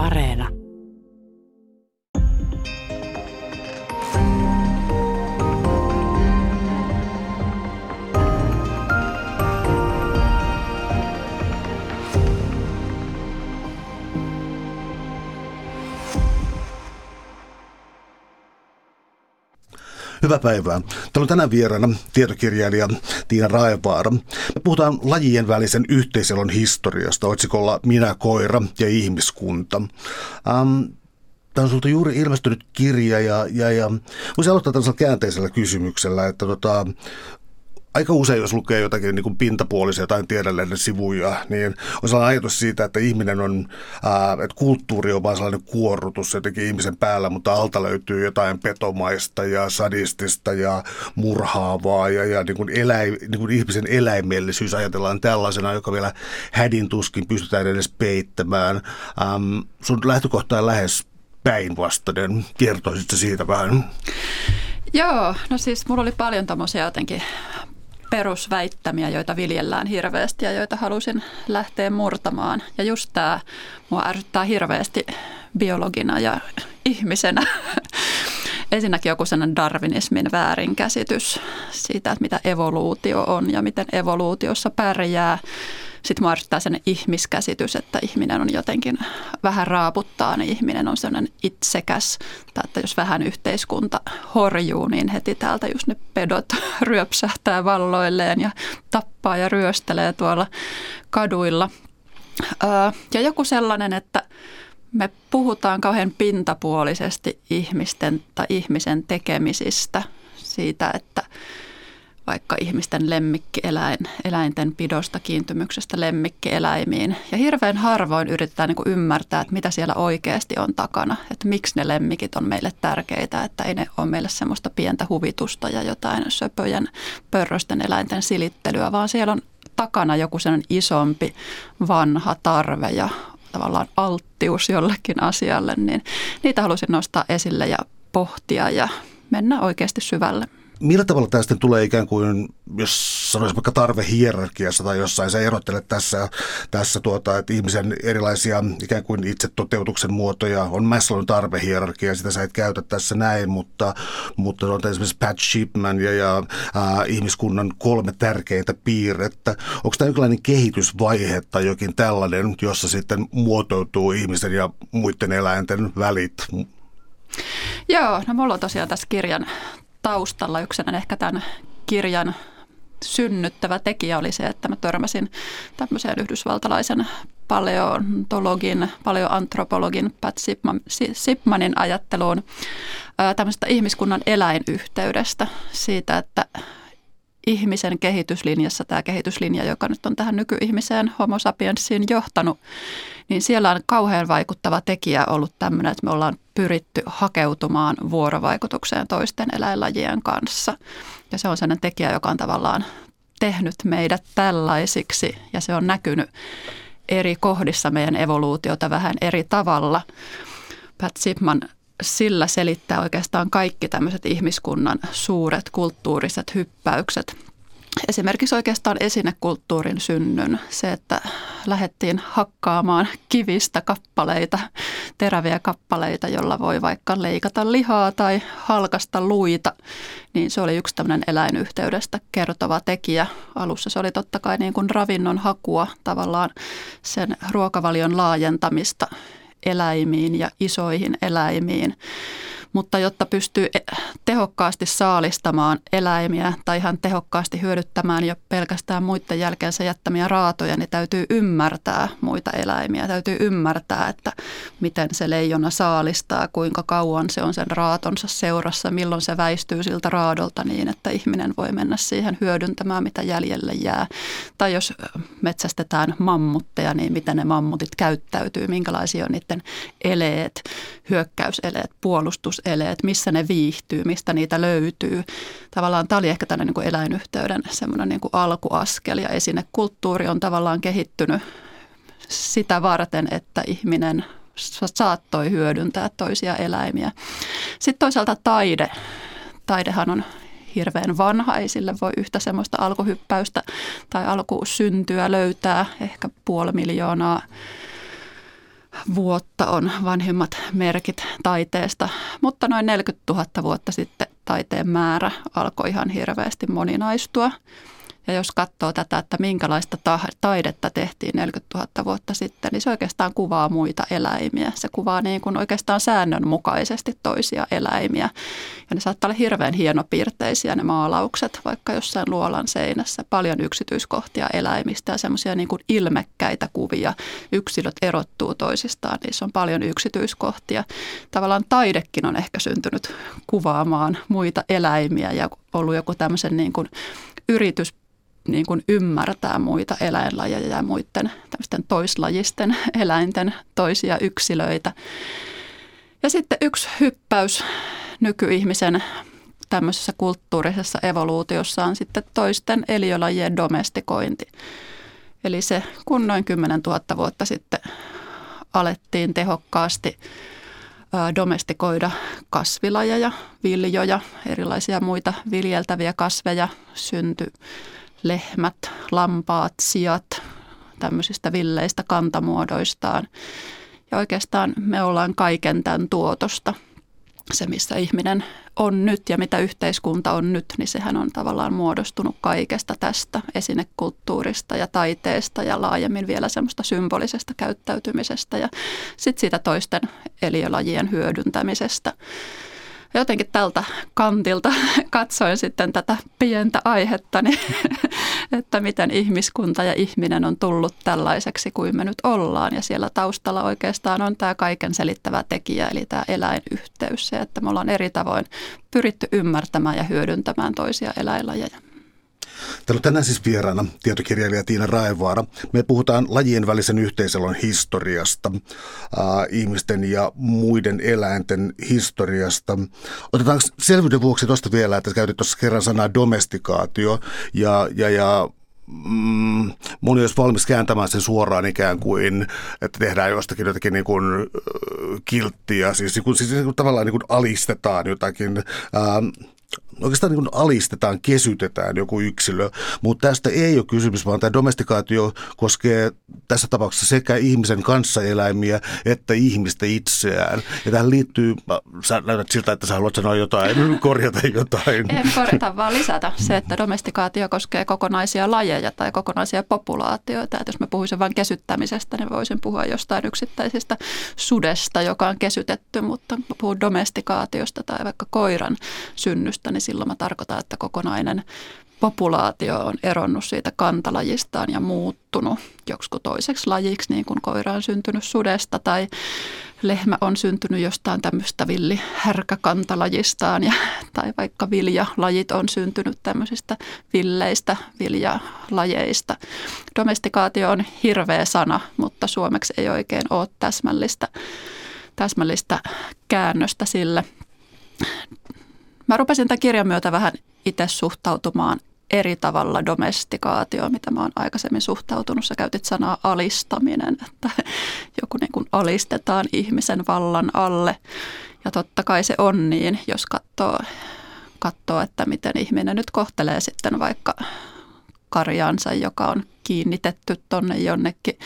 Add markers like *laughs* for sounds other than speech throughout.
Areena. Hyvää päivää. Täällä on tänään vieraana tietokirjailija Tiina Raevaara. Me puhutaan lajien välisen yhteiselon historiasta otsikolla Minä, koira ja ihmiskunta. Um, Tämä on sulta juuri ilmestynyt kirja ja, ja, ja voisi aloittaa tällaisella käänteisellä kysymyksellä, että tota, aika usein, jos lukee jotakin niin kuin pintapuolisia tai tiedellinen sivuja, niin on sellainen ajatus siitä, että ihminen on, ää, että kulttuuri on vain sellainen kuorrutus jotenkin ihmisen päällä, mutta alta löytyy jotain petomaista ja sadistista ja murhaavaa ja, ja niin kuin eläi, niin kuin ihmisen eläimellisyys ajatellaan tällaisena, joka vielä hädin tuskin pystytään edes peittämään. Ähm, sun lähtökohta on lähes päinvastainen. Kertoisitko siitä vähän? Joo, no siis mulla oli paljon tämmöisiä jotenkin perusväittämiä, joita viljellään hirveästi ja joita halusin lähteä murtamaan. Ja just tämä mua ärsyttää hirveästi biologina ja ihmisenä. *laughs* Ensinnäkin joku sellainen darwinismin väärinkäsitys siitä, että mitä evoluutio on ja miten evoluutiossa pärjää sitten mua sen ihmiskäsitys, että ihminen on jotenkin vähän raaputtaa, niin ihminen on sellainen itsekäs. Tai että jos vähän yhteiskunta horjuu, niin heti täältä just ne pedot *laughs* ryöpsähtää valloilleen ja tappaa ja ryöstelee tuolla kaduilla. Ja joku sellainen, että me puhutaan kauhean pintapuolisesti ihmisten tai ihmisen tekemisistä siitä, että – vaikka ihmisten lemmikkieläin, eläinten pidosta, kiintymyksestä lemmikkieläimiin. Ja hirveän harvoin yritetään niin ymmärtää, että mitä siellä oikeasti on takana, että miksi ne lemmikit on meille tärkeitä, että ei ne ole meille semmoista pientä huvitusta ja jotain söpöjen pörrösten eläinten silittelyä, vaan siellä on takana joku sellainen isompi vanha tarve ja tavallaan alttius jollekin asialle, niin niitä halusin nostaa esille ja pohtia ja mennä oikeasti syvälle millä tavalla tämä sitten tulee ikään kuin, jos sanoisi vaikka tarvehierarkiassa tai jossain, sä erottelet tässä, tässä tuota, että ihmisen erilaisia ikään kuin itse toteutuksen muotoja, on Maslow'n tarvehierarkia, sitä sä et käytä tässä näin, mutta, mutta on esimerkiksi Pat Shipman ja, ja äh, ihmiskunnan kolme tärkeintä piirrettä. Onko tämä jonkinlainen kehitysvaihe tai jokin tällainen, jossa sitten muotoutuu ihmisten ja muiden eläinten välit? Joo, no mulla on tosiaan tässä kirjan taustalla. Yksinen ehkä tämän kirjan synnyttävä tekijä oli se, että mä törmäsin tämmöiseen yhdysvaltalaisen paleontologin, paleoantropologin Pat Sipmanin ajatteluun tämmöisestä ihmiskunnan eläinyhteydestä siitä, että ihmisen kehityslinjassa, tämä kehityslinja, joka nyt on tähän nykyihmiseen homo sapiensiin johtanut, niin siellä on kauhean vaikuttava tekijä ollut tämmöinen, että me ollaan pyritty hakeutumaan vuorovaikutukseen toisten eläinlajien kanssa. Ja se on sellainen tekijä, joka on tavallaan tehnyt meidät tällaisiksi ja se on näkynyt eri kohdissa meidän evoluutiota vähän eri tavalla. Pat Sipman sillä selittää oikeastaan kaikki tämmöiset ihmiskunnan suuret kulttuuriset hyppäykset. Esimerkiksi oikeastaan esinekulttuurin synnyn, se, että lähdettiin hakkaamaan kivistä kappaleita, teräviä kappaleita, jolla voi vaikka leikata lihaa tai halkasta luita, niin se oli yksi tämmöinen eläinyhteydestä kertova tekijä. Alussa se oli totta kai niin kuin ravinnon hakua, tavallaan sen ruokavalion laajentamista eläimiin ja isoihin eläimiin. Mutta jotta pystyy e- tehokkaasti saalistamaan eläimiä tai ihan tehokkaasti hyödyttämään jo pelkästään muiden jälkeensä jättämiä raatoja, niin täytyy ymmärtää muita eläimiä. Täytyy ymmärtää, että miten se leijona saalistaa, kuinka kauan se on sen raatonsa seurassa, milloin se väistyy siltä raadolta niin, että ihminen voi mennä siihen hyödyntämään, mitä jäljelle jää. Tai jos metsästetään mammutteja, niin miten ne mammutit käyttäytyy, minkälaisia on niiden eleet, hyökkäyseleet, puolustus eleet, missä ne viihtyy, mistä niitä löytyy. Tavallaan tämä oli ehkä tämmöinen niin kuin eläinyhteyden semmoinen niin kuin alkuaskel ja esinekulttuuri on tavallaan kehittynyt sitä varten, että ihminen saattoi hyödyntää toisia eläimiä. Sitten toisaalta taide. Taidehan on hirveän vanha, ei sille voi yhtä semmoista alkuhyppäystä tai alkusyntyä löytää, ehkä puoli miljoonaa vuotta on vanhimmat merkit taiteesta, mutta noin 40 000 vuotta sitten taiteen määrä alkoi ihan hirveästi moninaistua. Ja jos katsoo tätä, että minkälaista taidetta tehtiin 40 000 vuotta sitten, niin se oikeastaan kuvaa muita eläimiä. Se kuvaa niin kuin oikeastaan säännönmukaisesti toisia eläimiä. Ja ne saattaa olla hirveän hienopiirteisiä ne maalaukset, vaikka jossain luolan seinässä. Paljon yksityiskohtia eläimistä ja semmoisia niin kuin ilmekkäitä kuvia. Yksilöt erottuu toisistaan, niissä on paljon yksityiskohtia. Tavallaan taidekin on ehkä syntynyt kuvaamaan muita eläimiä ja ollut joku tämmöisen niin kuin yritys niin kuin ymmärtää muita eläinlajeja ja muiden toislajisten *laughs* eläinten toisia yksilöitä. Ja sitten yksi hyppäys nykyihmisen tämmöisessä kulttuurisessa evoluutiossa on sitten toisten eliölajien domestikointi. Eli se, kun noin 10 000 vuotta sitten alettiin tehokkaasti domestikoida kasvilajeja, viljoja, erilaisia muita viljeltäviä kasveja, syntyi lehmät, lampaat, sijat tämmöisistä villeistä kantamuodoistaan. Ja oikeastaan me ollaan kaiken tämän tuotosta. Se, missä ihminen on nyt ja mitä yhteiskunta on nyt, niin sehän on tavallaan muodostunut kaikesta tästä esinekulttuurista ja taiteesta ja laajemmin vielä semmoista symbolisesta käyttäytymisestä ja sitten siitä toisten eliölajien hyödyntämisestä jotenkin tältä kantilta *laughs* katsoin sitten tätä pientä aihetta, niin, *laughs* että miten ihmiskunta ja ihminen on tullut tällaiseksi kuin me nyt ollaan. Ja siellä taustalla oikeastaan on tämä kaiken selittävä tekijä, eli tämä eläinyhteys, se, että me ollaan eri tavoin pyritty ymmärtämään ja hyödyntämään toisia eläinlajeja. Täällä on tänään siis vieraana tietokirjailija Tiina Raevaara. Me puhutaan lajien välisen yhteiselon historiasta, äh, ihmisten ja muiden eläinten historiasta. Otetaan selvyyden vuoksi tuosta vielä, että käytit tuossa kerran sanaa domestikaatio ja, ja, ja mm, moni olisi valmis kääntämään sen suoraan ikään kuin, että tehdään jostakin jotakin niin kuin, äh, kilttiä, siis, niin kuin, siis niin kuin, tavallaan niin kuin alistetaan jotakin. Äh, oikeastaan niin alistetaan, kesytetään joku yksilö, mutta tästä ei ole kysymys, vaan tämä domestikaatio koskee tässä tapauksessa sekä ihmisen kanssaeläimiä että ihmistä itseään. Ja tähän liittyy, sä näytät siltä, että sä haluat sanoa jotain, *laughs* korjata jotain. En korjata, vaan lisätä se, että domestikaatio koskee kokonaisia lajeja tai kokonaisia populaatioita. Että jos mä puhuisin vain kesyttämisestä, niin voisin puhua jostain yksittäisestä sudesta, joka on kesytetty, mutta puhun domestikaatiosta tai vaikka koiran synnystä, niin silloin mä tarkoitan, että kokonainen populaatio on eronnut siitä kantalajistaan ja muuttunut joksiku toiseksi lajiksi, niin kuin koira on syntynyt sudesta tai lehmä on syntynyt jostain tämmöistä villihärkäkantalajistaan ja, *laughs* tai vaikka viljalajit on syntynyt tämmöisistä villeistä viljalajeista. Domestikaatio on hirveä sana, mutta suomeksi ei oikein ole täsmällistä, täsmällistä käännöstä sille. Mä rupesin tämän kirjan myötä vähän itse suhtautumaan eri tavalla domestikaatioon, mitä mä oon aikaisemmin suhtautunut. Sä käytit sanaa alistaminen, että joku niin kuin alistetaan ihmisen vallan alle. Ja totta kai se on niin, jos katsoo, katsoo että miten ihminen nyt kohtelee sitten vaikka karjaansa, joka on kiinnitetty tuonne jonnekin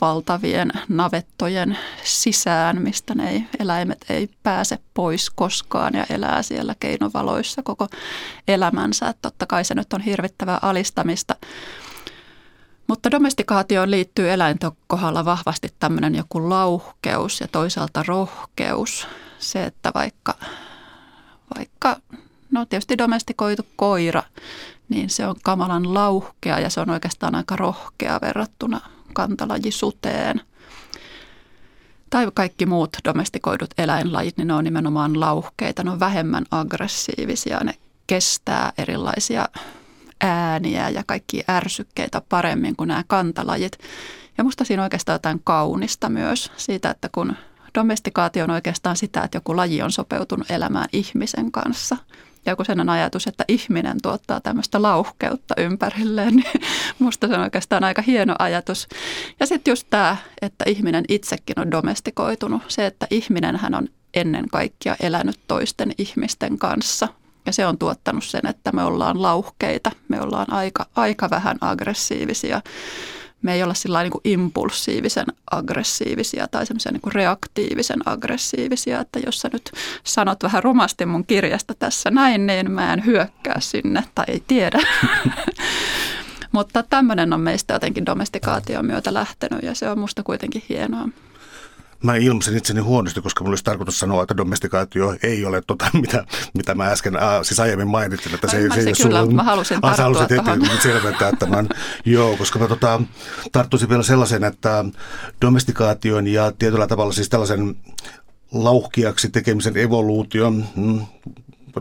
valtavien navettojen sisään, mistä ne eläimet ei pääse pois koskaan ja elää siellä keinovaloissa koko elämänsä. Että totta kai se nyt on hirvittävää alistamista. Mutta domestikaatioon liittyy eläinten kohdalla vahvasti tämmöinen joku lauhkeus ja toisaalta rohkeus. Se, että vaikka, vaikka no tietysti domestikoitu koira, niin se on kamalan lauhkea ja se on oikeastaan aika rohkea verrattuna kantalajisuteen. Tai kaikki muut domestikoidut eläinlajit, niin ne on nimenomaan lauhkeita, ne on vähemmän aggressiivisia, ne kestää erilaisia ääniä ja kaikki ärsykkeitä paremmin kuin nämä kantalajit. Ja musta siinä on oikeastaan jotain kaunista myös siitä, että kun domestikaatio on oikeastaan sitä, että joku laji on sopeutunut elämään ihmisen kanssa – ja joku sellainen ajatus, että ihminen tuottaa tämmöistä lauhkeutta ympärilleen, niin *laughs* musta se on oikeastaan aika hieno ajatus. Ja sitten just tämä, että ihminen itsekin on domestikoitunut. Se, että ihminen hän on ennen kaikkea elänyt toisten ihmisten kanssa. Ja se on tuottanut sen, että me ollaan lauhkeita, me ollaan aika, aika vähän aggressiivisia. Me ei olla sillä niin kuin impulsiivisen aggressiivisia tai semmoisia niin reaktiivisen aggressiivisia, että jos sä nyt sanot vähän rumasti mun kirjasta tässä näin, niin mä en hyökkää sinne tai ei tiedä. *laughs* Mutta tämmöinen on meistä jotenkin domestikaation myötä lähtenyt ja se on musta kuitenkin hienoa. Mä ilmasin itseni huonosti, koska mulla olisi tarkoitus sanoa, että domestikaatio ei ole tota, *laughs* mitä, mitä mä äsken, äh, siis aiemmin mainitsin, että se, ei, se ei kyllä, sun, mä halusin tarttua ah, tuohon. selventää tämän. *laughs* Joo, koska mä tota, tarttuisin vielä sellaisen, että domestikaation ja tietyllä tavalla siis tällaisen lauhkiaksi tekemisen evoluution, mm,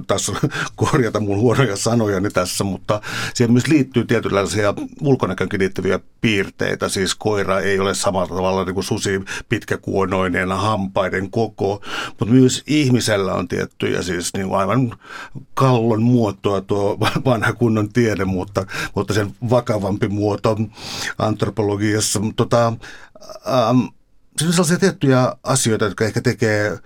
taas *laughs* korjata mun huonoja sanojani tässä, mutta siihen myös liittyy tietynlaisia ulkonäköönkin liittyviä piirteitä. Siis koira ei ole samalla tavalla niin kuin susi pitkäkuonoinen hampaiden koko, mutta myös ihmisellä on tiettyjä siis niin aivan kallon muotoa tuo *laughs* vanha kunnon tiede, mutta, mutta sen vakavampi muoto antropologiassa. Tota, ähm, se on sellaisia tiettyjä asioita, jotka ehkä tekee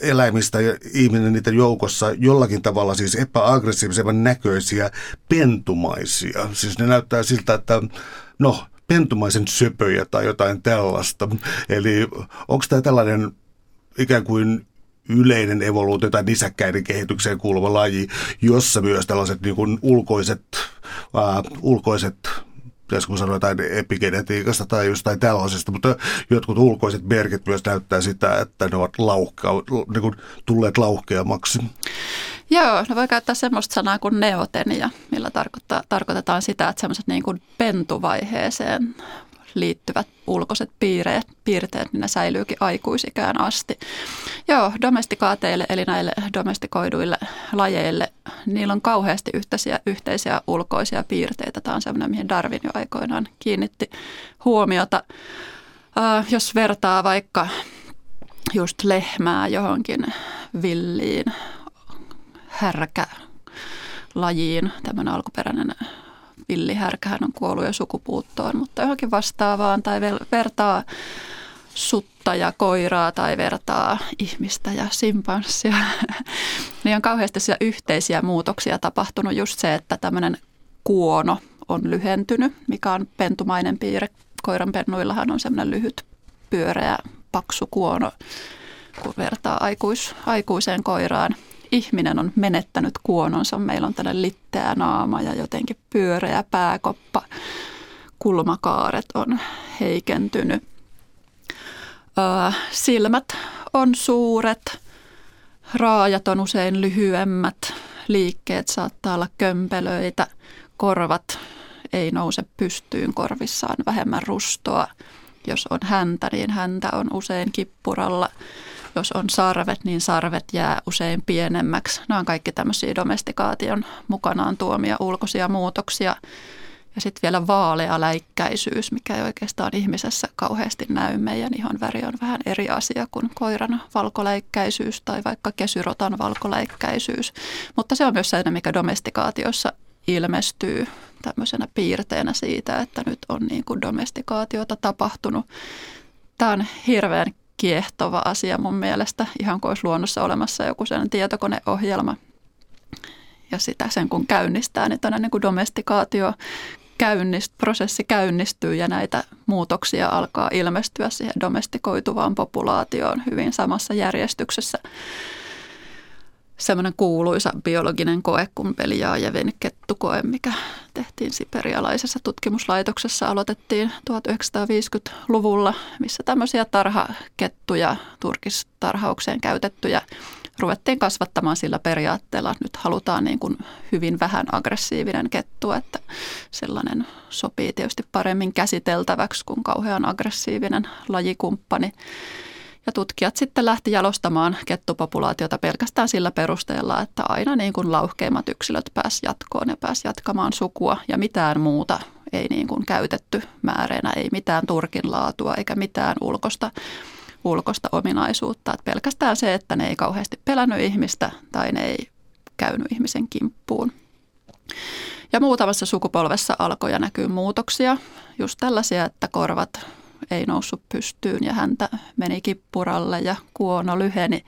eläimistä ja ihminen niiden joukossa jollakin tavalla siis epäaggressiivisemman näköisiä, pentumaisia. Siis ne näyttää siltä, että no, pentumaisen söpöjä tai jotain tällaista. Eli onko tämä tällainen ikään kuin yleinen evoluutio tai nisäkkäiden kehitykseen kuuluva laji, jossa myös tällaiset niin kuin ulkoiset, uh, ulkoiset pitäisikö sanoa jotain epigenetiikasta tai jostain tällaisesta, mutta jotkut ulkoiset merkit myös näyttää sitä, että ne ovat lauhkea, niin kuin tulleet lauhkeamaksi. Joo, no voi käyttää semmoista sanaa kuin neotenia, millä tarkoitetaan sitä, että semmoiset niin kuin pentuvaiheeseen liittyvät ulkoiset piireet, piirteet, niin ne säilyykin aikuisikään asti. Joo, domestikaateille eli näille domestikoiduille lajeille, niillä on kauheasti yhteisiä, yhteisiä ulkoisia piirteitä. Tämä on sellainen, mihin Darwin jo aikoinaan kiinnitti huomiota. Äh, jos vertaa vaikka just lehmää johonkin villiin härkä lajiin, tämmöinen alkuperäinen villihärkähän on kuollut jo sukupuuttoon, mutta johonkin vastaavaan tai vertaa sutta ja koiraa tai vertaa ihmistä ja simpanssia, *laughs* niin on kauheasti yhteisiä muutoksia tapahtunut. Just se, että tämmöinen kuono on lyhentynyt, mikä on pentumainen piirre. Koiran pennuillahan on semmoinen lyhyt, pyöreä, paksu kuono, kun vertaa aikuis, aikuiseen koiraan – ihminen on menettänyt kuononsa. Meillä on tällainen litteä naama ja jotenkin pyöreä pääkoppa. Kulmakaaret on heikentynyt. Silmät on suuret, raajat on usein lyhyemmät, liikkeet saattaa olla kömpelöitä, korvat ei nouse pystyyn, korvissa on vähemmän rustoa. Jos on häntä, niin häntä on usein kippuralla jos on sarvet, niin sarvet jää usein pienemmäksi. Nämä on kaikki tämmöisiä domestikaation mukanaan tuomia ulkoisia muutoksia. Ja sitten vielä vaalea läikkäisyys, mikä ei oikeastaan ihmisessä kauheasti näy. Meidän ihon väri on vähän eri asia kuin koiran valkoläikkäisyys tai vaikka kesyrotan valkoläikkäisyys. Mutta se on myös sellainen, mikä domestikaatiossa ilmestyy tämmöisenä piirteenä siitä, että nyt on niin kuin domestikaatiota tapahtunut. Tämä on hirveän kiehtova asia mun mielestä, ihan kuin olisi luonnossa olemassa joku sen tietokoneohjelma. Ja sitä sen kun käynnistää, niin tämmöinen niin kuin domestikaatio käynnist, prosessi käynnistyy ja näitä muutoksia alkaa ilmestyä siihen domestikoituvaan populaatioon hyvin samassa järjestyksessä semmoinen kuuluisa biologinen koe kuin Beliajevin kettukoe, mikä tehtiin siperialaisessa tutkimuslaitoksessa, aloitettiin 1950-luvulla, missä tämmöisiä tarhakettuja, turkistarhaukseen käytettyjä, ruvettiin kasvattamaan sillä periaatteella, että nyt halutaan niin kuin hyvin vähän aggressiivinen kettu, että sellainen sopii tietysti paremmin käsiteltäväksi kuin kauhean aggressiivinen lajikumppani. Ja tutkijat sitten lähti jalostamaan kettupopulaatiota pelkästään sillä perusteella, että aina niin kuin lauhkeimmat yksilöt pääsi jatkoon ja pääsi jatkamaan sukua ja mitään muuta ei niin kuin käytetty määreenä, ei mitään turkin laatua eikä mitään ulkosta, ulkosta ominaisuutta. Että pelkästään se, että ne ei kauheasti pelännyt ihmistä tai ne ei käynyt ihmisen kimppuun. Ja muutamassa sukupolvessa alkoi näkyä muutoksia, just tällaisia, että korvat ei noussut pystyyn ja häntä meni kippuralle ja kuono lyheni.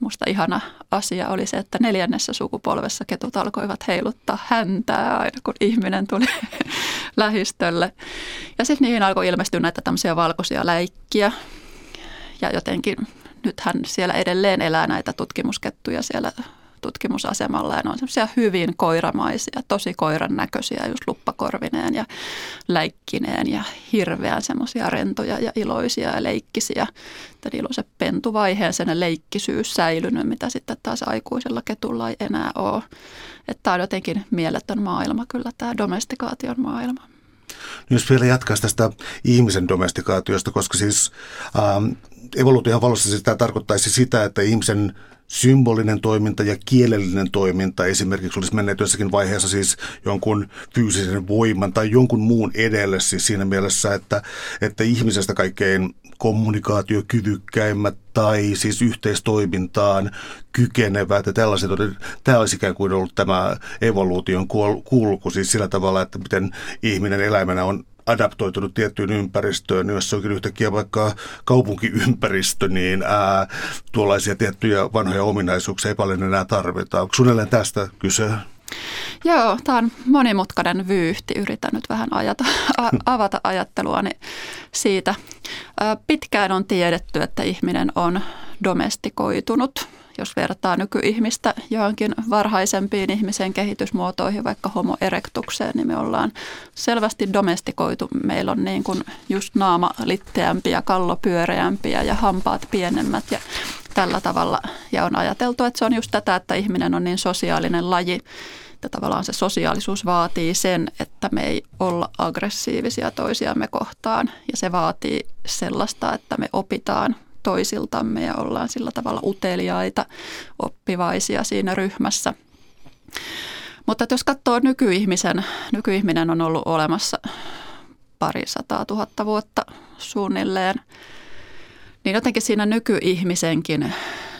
Musta ihana asia oli se, että neljännessä sukupolvessa ketut alkoivat heiluttaa häntää aina, kun ihminen tuli *laughs* lähistölle. Ja sitten niihin alkoi ilmestyä näitä tämmöisiä valkoisia läikkiä. Ja jotenkin nythän siellä edelleen elää näitä tutkimuskettuja siellä tutkimusasemalla ja ne on semmoisia hyvin koiramaisia, tosi koiran näköisiä, just luppakorvineen ja läikkineen ja hirveän semmoisia rentoja ja iloisia ja leikkisiä. Että niillä on se pentuvaiheen sen leikkisyys säilynyt, mitä sitten taas aikuisella ketulla ei enää ole. Että tämä on jotenkin mieletön maailma kyllä, tämä domestikaation maailma. Jos vielä jatkaisi tästä ihmisen domestikaatiosta, koska siis ähm, evoluution valossa sitä tarkoittaisi sitä, että ihmisen symbolinen toiminta ja kielellinen toiminta esimerkiksi olisi menneet jossakin vaiheessa siis jonkun fyysisen voiman tai jonkun muun edelle siis siinä mielessä, että, että ihmisestä kaikkein kommunikaatiokyvykkäimmät tai siis yhteistoimintaan kykenevät. Ja tällaiset, tämä olisi ikään kuin ollut tämä evoluution kulku siis sillä tavalla, että miten ihminen eläimenä on adaptoitunut tiettyyn ympäristöön, jos se onkin yhtäkkiä vaikka kaupunkiympäristö, niin ää, tuollaisia tiettyjä vanhoja ominaisuuksia ei paljon enää tarvita. Onko suunnilleen tästä kyse? Joo, tämä on monimutkainen vyyhti. Yritän nyt vähän ajata, a, avata ajatteluani siitä. Pitkään on tiedetty, että ihminen on domestikoitunut jos vertaa nykyihmistä johonkin varhaisempiin ihmisen kehitysmuotoihin, vaikka homo erectukseen, niin me ollaan selvästi domestikoitu. Meillä on niin kuin just naama litteämpi ja kallo pyöreämpi ja hampaat pienemmät ja tällä tavalla. Ja on ajateltu, että se on just tätä, että ihminen on niin sosiaalinen laji, että tavallaan se sosiaalisuus vaatii sen, että me ei olla aggressiivisia toisiamme kohtaan. Ja se vaatii sellaista, että me opitaan toisiltamme ja ollaan sillä tavalla uteliaita, oppivaisia siinä ryhmässä. Mutta jos katsoo nykyihmisen, nykyihminen on ollut olemassa pari sataa tuhatta vuotta suunnilleen, niin jotenkin siinä nykyihmisenkin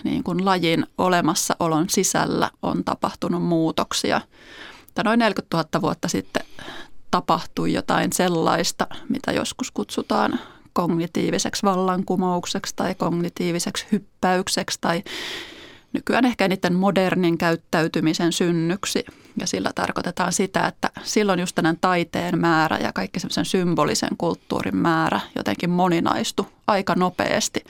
niin kuin lajin olemassaolon sisällä on tapahtunut muutoksia. Että noin 40 000 vuotta sitten tapahtui jotain sellaista, mitä joskus kutsutaan kognitiiviseksi vallankumoukseksi tai kognitiiviseksi hyppäykseksi tai nykyään ehkä niiden modernin käyttäytymisen synnyksi. Ja sillä tarkoitetaan sitä, että silloin just tämän taiteen määrä ja kaikki semmoisen symbolisen kulttuurin määrä jotenkin moninaistu aika nopeasti.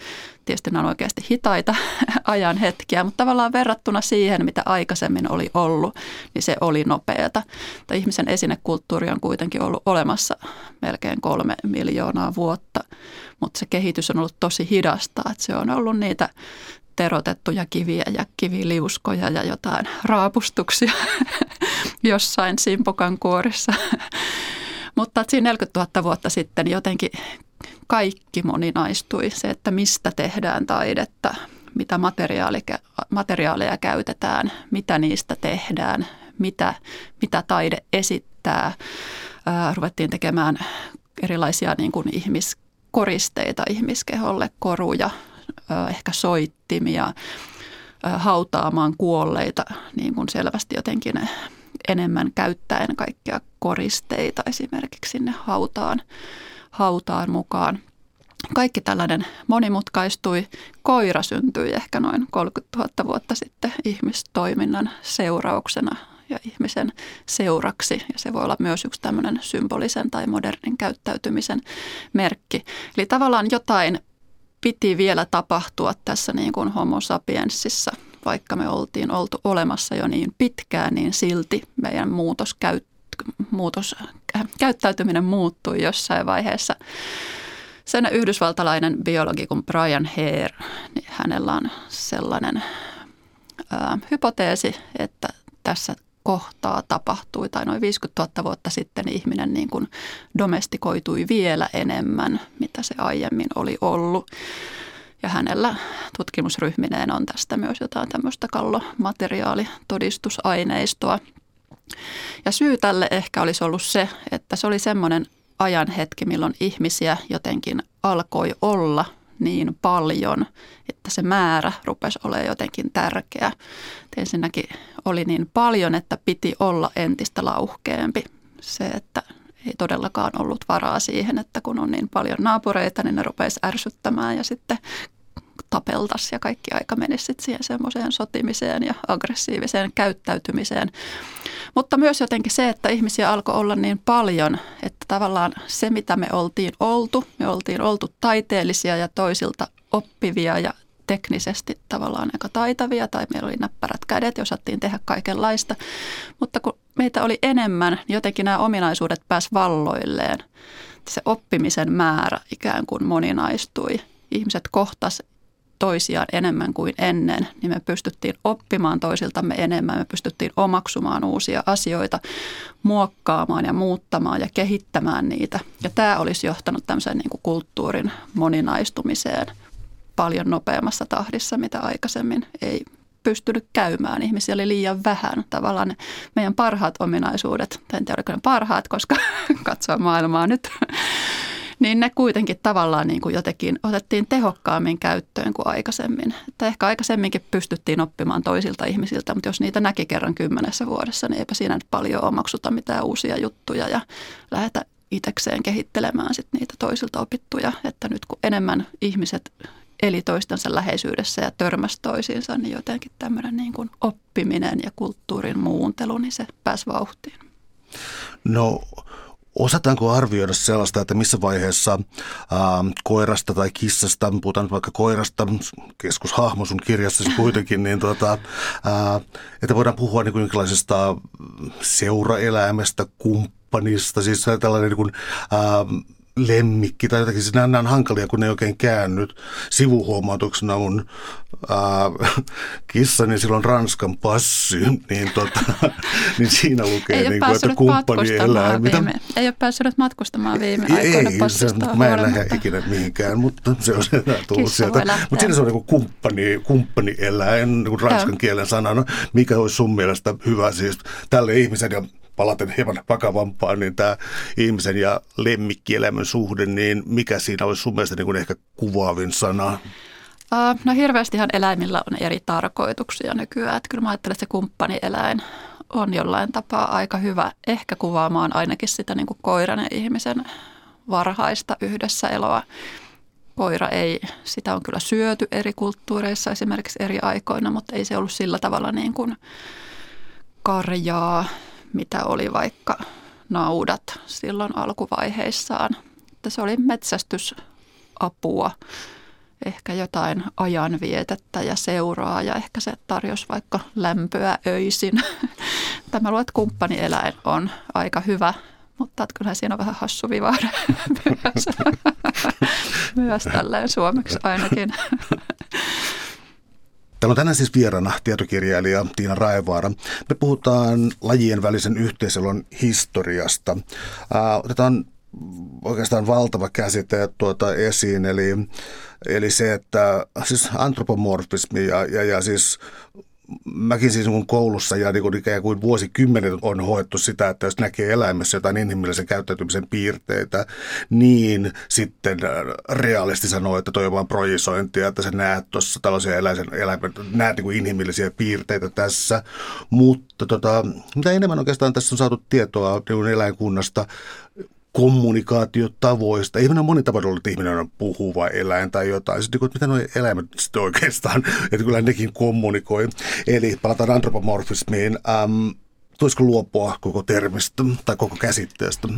Tietysti nämä on oikeasti hitaita *laughs* ajan hetkiä, mutta tavallaan verrattuna siihen, mitä aikaisemmin oli ollut, niin se oli nopeata. Tai ihmisen esinekulttuuri on kuitenkin ollut olemassa melkein kolme miljoonaa vuotta, mutta se kehitys on ollut tosi hidasta, että se on ollut niitä terotettuja kiviä ja kiviliuskoja ja jotain raapustuksia *laughs* jossain simpokan kuorissa. *laughs* Mutta siinä 40 000 vuotta sitten jotenkin kaikki moninaistui. Se, että mistä tehdään taidetta, mitä materiaaleja käytetään, mitä niistä tehdään, mitä, mitä taide esittää. Ää, ruvettiin tekemään erilaisia niin kuin ihmiskoristeita ihmiskeholle, koruja, ehkä soittimia, hautaamaan kuolleita niin kuin selvästi jotenkin enemmän käyttäen kaikkia koristeita esimerkiksi sinne hautaan, hautaan mukaan. Kaikki tällainen monimutkaistui. Koira syntyi ehkä noin 30 000 vuotta sitten ihmistoiminnan seurauksena ja ihmisen seuraksi. Ja se voi olla myös yksi tämmöinen symbolisen tai modernin käyttäytymisen merkki. Eli tavallaan jotain piti vielä tapahtua tässä niin kuin homo sapiensissa, vaikka me oltiin oltu olemassa jo niin pitkään, niin silti meidän muutos, käy, muutos äh, käyttäytyminen muuttui jossain vaiheessa. Sen yhdysvaltalainen biologi kuin Brian Hare, niin hänellä on sellainen ää, hypoteesi, että tässä kohtaa tapahtui, tai noin 50 000 vuotta sitten ihminen niin kuin domestikoitui vielä enemmän, mitä se aiemmin oli ollut. Ja hänellä tutkimusryhmineen on tästä myös jotain tämmöistä kallomateriaalitodistusaineistoa. Ja syy tälle ehkä olisi ollut se, että se oli semmoinen ajan hetki, milloin ihmisiä jotenkin alkoi olla niin paljon, että se määrä rupesi olemaan jotenkin tärkeä. Ensinnäkin oli niin paljon, että piti olla entistä lauhkeampi. Se, että ei todellakaan ollut varaa siihen, että kun on niin paljon naapureita, niin ne rupeisi ärsyttämään ja sitten tapeltas ja kaikki aika menisi siihen semmoiseen sotimiseen ja aggressiiviseen käyttäytymiseen. Mutta myös jotenkin se, että ihmisiä alkoi olla niin paljon, että tavallaan se, mitä me oltiin oltu, me oltiin oltu taiteellisia ja toisilta oppivia ja teknisesti tavallaan aika taitavia tai meillä oli näppärät kädet ja osattiin tehdä kaikenlaista. Mutta kun meitä oli enemmän, niin jotenkin nämä ominaisuudet pääs valloilleen. Se oppimisen määrä ikään kuin moninaistui. Ihmiset kohtas toisiaan enemmän kuin ennen, niin me pystyttiin oppimaan toisiltamme enemmän, me pystyttiin omaksumaan uusia asioita, muokkaamaan ja muuttamaan ja kehittämään niitä. Ja tämä olisi johtanut tämmöiseen niin kuin kulttuurin moninaistumiseen paljon nopeammassa tahdissa, mitä aikaisemmin ei pystynyt käymään. Ihmisiä oli liian vähän. Tavallaan meidän parhaat ominaisuudet, en tiedä oliko ne parhaat, koska *laughs* katsoa maailmaa nyt, *laughs* niin ne kuitenkin tavallaan niin kuin jotenkin otettiin tehokkaammin käyttöön kuin aikaisemmin. Että ehkä aikaisemminkin pystyttiin oppimaan toisilta ihmisiltä, mutta jos niitä näki kerran kymmenessä vuodessa, niin eipä siinä nyt paljon omaksuta mitään uusia juttuja ja lähetä itsekseen kehittelemään sit niitä toisilta opittuja. Että nyt kun enemmän ihmiset eli toistensa läheisyydessä ja törmäsi toisiinsa, niin jotenkin tämmöinen niin kuin oppiminen ja kulttuurin muuntelu, niin se pääsi vauhtiin. No Osataanko arvioida sellaista, että missä vaiheessa ää, koirasta tai kissasta, puhutaan vaikka koirasta, keskushahmo sun kirjassasi kuitenkin, niin tota, ää, että voidaan puhua niin kuin jonkinlaisesta seuraeläimestä, kumppanista, siis tällainen niin kuin, ää, lemmikki tai jotakin. Siis nämä on hankalia, kun ne ei oikein käännyt. Sivuhuomautuksena mun äh, *laughs* kissani silloin Ranskan passi, niin, tota, *laughs* niin siinä lukee, ei niin kuin, että kumppani elää. Mitä? Ei ole päässyt matkustamaan viime aikoina ei, passista Mä en lähde ikinä mihinkään, mutta se on se tullut sieltä. Mutta siinä se on niin kuin kumppani, kumppani eläin, niin kuin ranskan Joo. kielen sanana. Mikä olisi sun mielestä hyvä siis tälle ihmisen ja palaten hieman vakavampaan, niin tämä ihmisen ja lemmikkielämän suhde, niin mikä siinä olisi sun mielestä niin kuin ehkä kuvaavin sana? No hirveästihan eläimillä on eri tarkoituksia nykyään. Että kyllä mä ajattelen, että se kumppanieläin on jollain tapaa aika hyvä ehkä kuvaamaan ainakin sitä niin kuin koiran ja ihmisen varhaista yhdessä eloa. Koira ei, sitä on kyllä syöty eri kulttuureissa esimerkiksi eri aikoina, mutta ei se ollut sillä tavalla niin kuin karjaa mitä oli vaikka naudat silloin alkuvaiheissaan. Että se oli metsästysapua, ehkä jotain ajanvietettä ja seuraa ja ehkä se tarjosi vaikka lämpöä öisin. *laughs* Tämä luet kumppanieläin on aika hyvä, mutta kyllähän siinä on vähän hassu vivahde *laughs* myös, *laughs* myös tälleen suomeksi ainakin. Täällä on tänään siis vieraana tietokirjailija Tiina Raevaara. Me puhutaan lajien välisen yhteisölon historiasta. Otetaan oikeastaan valtava käsite tuota esiin, eli, eli se, että siis antropomorfismi ja, ja, ja siis mäkin siis kun koulussa ja niin kuin ikään kuin vuosikymmenet on hoettu sitä, että jos näkee eläimessä jotain inhimillisen käyttäytymisen piirteitä, niin sitten realisti sanoo, että toi on vain projisointia, että sä näet tuossa tällaisia eläisen, eläimen, näet niin kuin inhimillisiä piirteitä tässä. Mutta tota, mitä enemmän oikeastaan tässä on saatu tietoa niin eläinkunnasta, kommunikaatiotavoista. Ihminen on moni tavoin ollut, että ihminen on puhuva eläin tai jotain. Sitten, että mitä nuo eläimet sitten oikeastaan, *laughs* että kyllä nekin kommunikoi. Eli palataan antropomorfismiin. Ähm, tulisiko luopua koko termistä tai koko käsitteestä?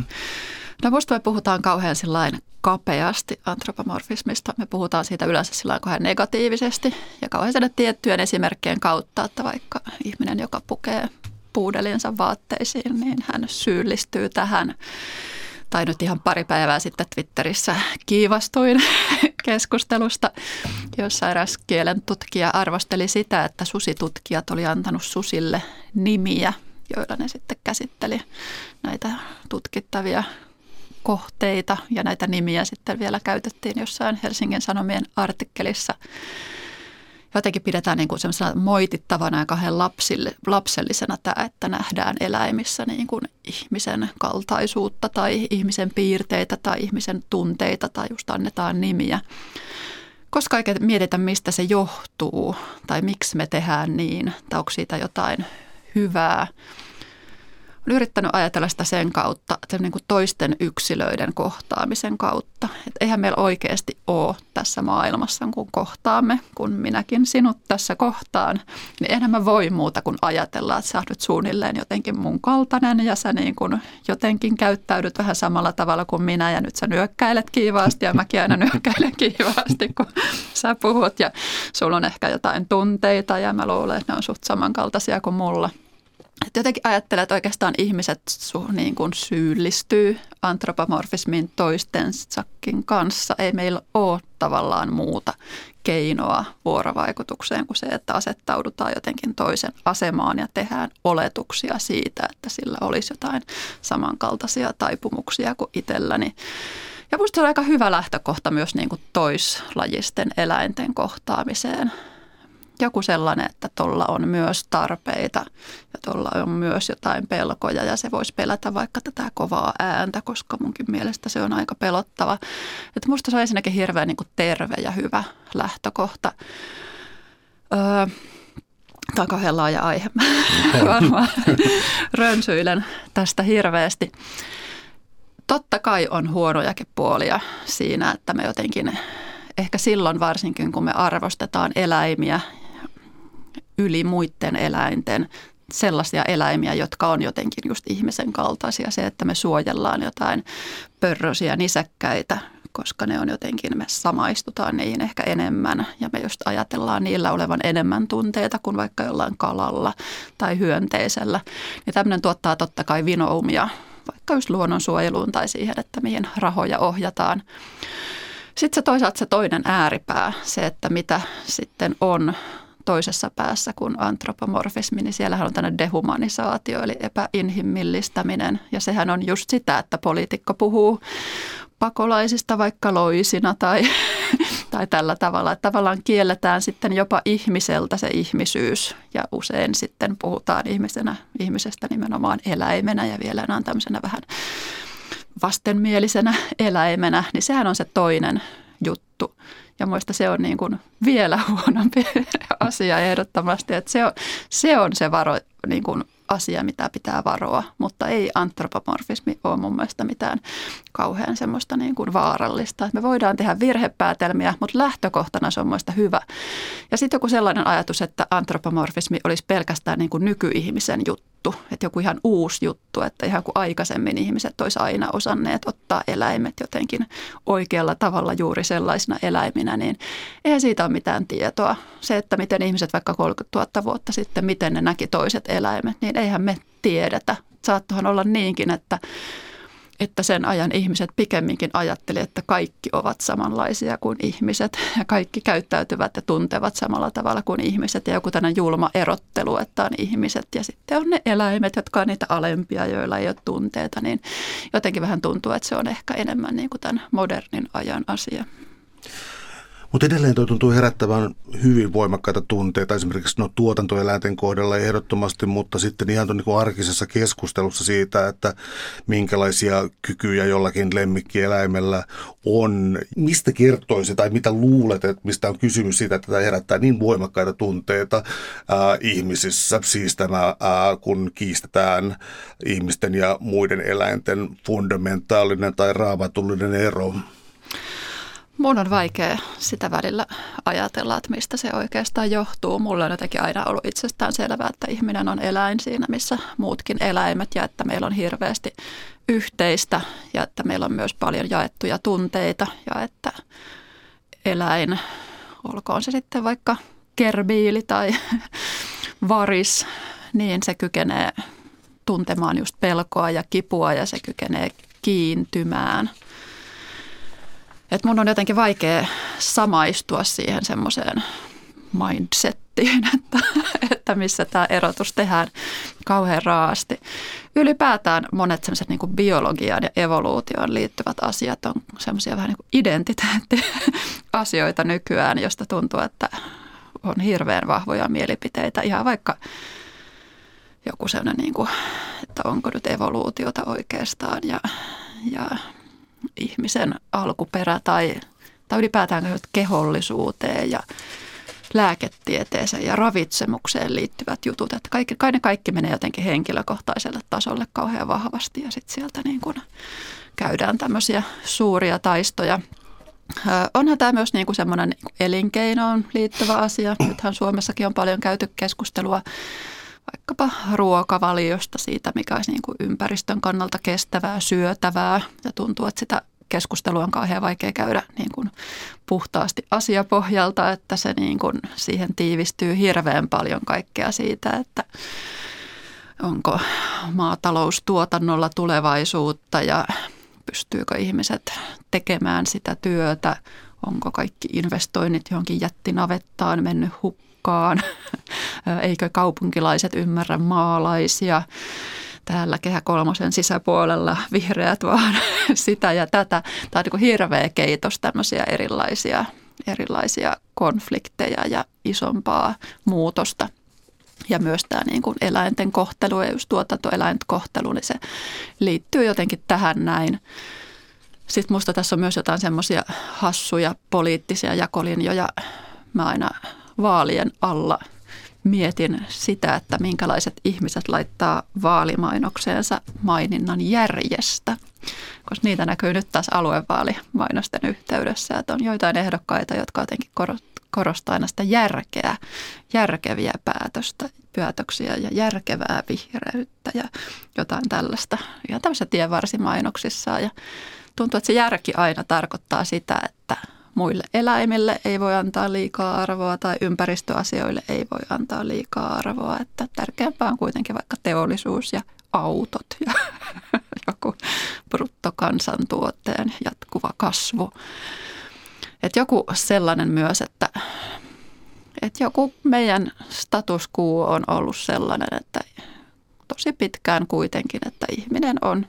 No musta me puhutaan kauhean sillain kapeasti antropomorfismista. Me puhutaan siitä yleensä sillä kauhean negatiivisesti ja kauhean sen tiettyjen esimerkkien kautta, että vaikka ihminen, joka pukee puudelinsa vaatteisiin, niin hän syyllistyy tähän tai nyt ihan pari päivää sitten Twitterissä kiivastuin *laughs* keskustelusta, jossa eräs kielen tutkija arvosteli sitä, että susitutkijat oli antanut susille nimiä, joilla ne sitten käsitteli näitä tutkittavia kohteita. Ja näitä nimiä sitten vielä käytettiin jossain Helsingin Sanomien artikkelissa jotenkin pidetään niin kuin moitittavana ja kahden lapsille, lapsellisena tämä, että nähdään eläimissä niin kuin ihmisen kaltaisuutta tai ihmisen piirteitä tai ihmisen tunteita tai just annetaan nimiä. Koska ei mietitä, mistä se johtuu tai miksi me tehdään niin tai onko siitä jotain hyvää. Olen yrittänyt ajatella sitä sen kautta, että niin kuin toisten yksilöiden kohtaamisen kautta. Että eihän meillä oikeasti ole tässä maailmassa, kun kohtaamme, kun minäkin sinut tässä kohtaan, niin enhän mä voi muuta kuin ajatella, että sä oot nyt suunnilleen jotenkin mun kaltainen ja sä niin kuin jotenkin käyttäydyt vähän samalla tavalla kuin minä ja nyt sä nyökkäilet kiivaasti ja mäkin aina nyökkäilen kiivaasti, kun sä puhut. Ja sulla on ehkä jotain tunteita ja mä luulen, että ne on suht samankaltaisia kuin mulla – et jotenkin ajattelen, että oikeastaan ihmiset su, niin kuin syyllistyy antropomorfismin toistensakin kanssa. Ei meillä ole tavallaan muuta keinoa vuorovaikutukseen kuin se, että asettaudutaan jotenkin toisen asemaan ja tehdään oletuksia siitä, että sillä olisi jotain samankaltaisia taipumuksia kuin itselläni. Ja minusta se on aika hyvä lähtökohta myös niin kuin toislajisten eläinten kohtaamiseen – joku sellainen, että tuolla on myös tarpeita ja tuolla on myös jotain pelkoja ja se voisi pelätä vaikka tätä kovaa ääntä, koska munkin mielestä se on aika pelottava. Että musta se on ensinnäkin hirveän niin kuin terve ja hyvä lähtökohta. Öö, Tämä on kauhean laaja aihe. *laughs* Varmaan rönsyilen tästä hirveästi. Totta kai on huonojakin puolia siinä, että me jotenkin ehkä silloin varsinkin, kun me arvostetaan eläimiä yli muiden eläinten sellaisia eläimiä, jotka on jotenkin just ihmisen kaltaisia. Se, että me suojellaan jotain pörrösiä nisäkkäitä, koska ne on jotenkin, me samaistutaan niihin ehkä enemmän ja me just ajatellaan niillä olevan enemmän tunteita kuin vaikka jollain kalalla tai hyönteisellä. Niin tämmöinen tuottaa totta kai vinoumia vaikka just luonnonsuojeluun tai siihen, että mihin rahoja ohjataan. Sitten se toisaalta se toinen ääripää, se, että mitä sitten on toisessa päässä kuin antropomorfismi, niin siellähän on tämmöinen dehumanisaatio, eli epäinhimillistäminen. Ja sehän on just sitä, että poliitikko puhuu pakolaisista vaikka loisina tai, *laughs* tai tällä tavalla. Että tavallaan kielletään sitten jopa ihmiseltä se ihmisyys ja usein sitten puhutaan ihmisenä, ihmisestä nimenomaan eläimenä ja vielä on tämmöisenä vähän vastenmielisenä eläimenä, niin sehän on se toinen juttu. Ja muista se on niin kuin vielä *laughs* huonompi asia ehdottomasti, että se on se, on se varo, niin kuin asia, mitä pitää varoa, mutta ei antropomorfismi ole mun mielestä mitään kauhean semmoista niin kuin vaarallista. Me voidaan tehdä virhepäätelmiä, mutta lähtökohtana se on mielestäni hyvä. Ja sitten joku sellainen ajatus, että antropomorfismi olisi pelkästään niin kuin nykyihmisen juttu juttu, että joku ihan uusi juttu, että ihan kuin aikaisemmin ihmiset olisi aina osanneet ottaa eläimet jotenkin oikealla tavalla juuri sellaisina eläiminä, niin eihän siitä ole mitään tietoa. Se, että miten ihmiset vaikka 30 000 vuotta sitten, miten ne näki toiset eläimet, niin eihän me tiedetä. Saattohan olla niinkin, että että sen ajan ihmiset pikemminkin ajatteli, että kaikki ovat samanlaisia kuin ihmiset ja kaikki käyttäytyvät ja tuntevat samalla tavalla kuin ihmiset ja joku tämmöinen julma erottelu, että on ihmiset ja sitten on ne eläimet, jotka on niitä alempia, joilla ei ole tunteita, niin jotenkin vähän tuntuu, että se on ehkä enemmän niin kuin tämän modernin ajan asia. Mutta edelleen tuo tuntuu herättävän hyvin voimakkaita tunteita esimerkiksi no, tuotantoeläinten kohdalla ehdottomasti, mutta sitten ihan niin arkisessa keskustelussa siitä, että minkälaisia kykyjä jollakin lemmikkieläimellä on. Mistä kertoisi tai mitä luulet, että mistä on kysymys siitä, että tämä herättää niin voimakkaita tunteita ää, ihmisissä, siis tämä ää, kun kiistetään ihmisten ja muiden eläinten fundamentaalinen tai raamatullinen ero. Mun on vaikea sitä välillä ajatella, että mistä se oikeastaan johtuu. Mulla on jotenkin aina ollut itsestään selvää, että ihminen on eläin siinä, missä muutkin eläimet ja että meillä on hirveästi yhteistä ja että meillä on myös paljon jaettuja tunteita ja että eläin, olkoon se sitten vaikka kerbiili tai *laughs* varis, niin se kykenee tuntemaan just pelkoa ja kipua ja se kykenee kiintymään – että mun on jotenkin vaikea samaistua siihen semmoiseen mindsettiin, *laughs* että, että missä tämä erotus tehdään kauhean raasti. Ylipäätään monet semmoiset niin biologiaan ja evoluutioon liittyvät asiat on semmoisia vähän niin identiteettiasioita nykyään, josta tuntuu, että on hirveän vahvoja mielipiteitä. Ihan vaikka joku sellainen, niin kuin, että onko nyt evoluutiota oikeastaan ja, ja ihmisen alkuperä tai, tai ylipäätään kehollisuuteen ja lääketieteeseen ja ravitsemukseen liittyvät jutut. Että kaikki, kaikki, kaikki menee jotenkin henkilökohtaiselle tasolle kauhean vahvasti ja sitten sieltä niin kuin käydään tämmöisiä suuria taistoja. Onhan tämä myös niin kuin semmoinen elinkeinoon liittyvä asia. Nythän Suomessakin on paljon käyty keskustelua vaikkapa ruokavaliosta, siitä mikä olisi niin kuin ympäristön kannalta kestävää, syötävää. Ja tuntuu, että sitä keskustelua on kauhean vaikea käydä niin kuin puhtaasti asiapohjalta, että se niin kuin siihen tiivistyy hirveän paljon kaikkea siitä, että onko maataloustuotannolla tulevaisuutta ja pystyykö ihmiset tekemään sitä työtä, onko kaikki investoinnit johonkin jättinavettaan mennyt hukkaan, *laughs* eikö kaupunkilaiset ymmärrä maalaisia, täällä Kehä Kolmosen sisäpuolella vihreät vaan *laughs* sitä ja tätä. Tämä on niin kuin hirveä keitos tämmöisiä erilaisia, erilaisia konflikteja ja isompaa muutosta. Ja myös tämä niin kuin eläinten kohtelu ja just tuotantoeläinten kohtelu, niin se liittyy jotenkin tähän näin. Sitten musta tässä on myös jotain semmoisia hassuja poliittisia jakolinjoja. Mä aina vaalien alla – mietin sitä, että minkälaiset ihmiset laittaa vaalimainokseensa maininnan järjestä. Koska niitä näkyy nyt taas aluevaalimainosten yhteydessä, että on joitain ehdokkaita, jotka jotenkin korostaa aina sitä järkeä, järkeviä päätöstä, päätöksiä ja järkevää vihreyttä ja jotain tällaista. Ja tämmöisissä tienvarsimainoksissa ja tuntuu, että se järki aina tarkoittaa sitä, että muille eläimille ei voi antaa liikaa arvoa tai ympäristöasioille ei voi antaa liikaa arvoa. Että tärkeämpää on kuitenkin vaikka teollisuus ja autot ja *laughs* joku bruttokansantuotteen jatkuva kasvu. Että joku sellainen myös, että, että joku meidän status quo on ollut sellainen, että tosi pitkään kuitenkin, että ihminen on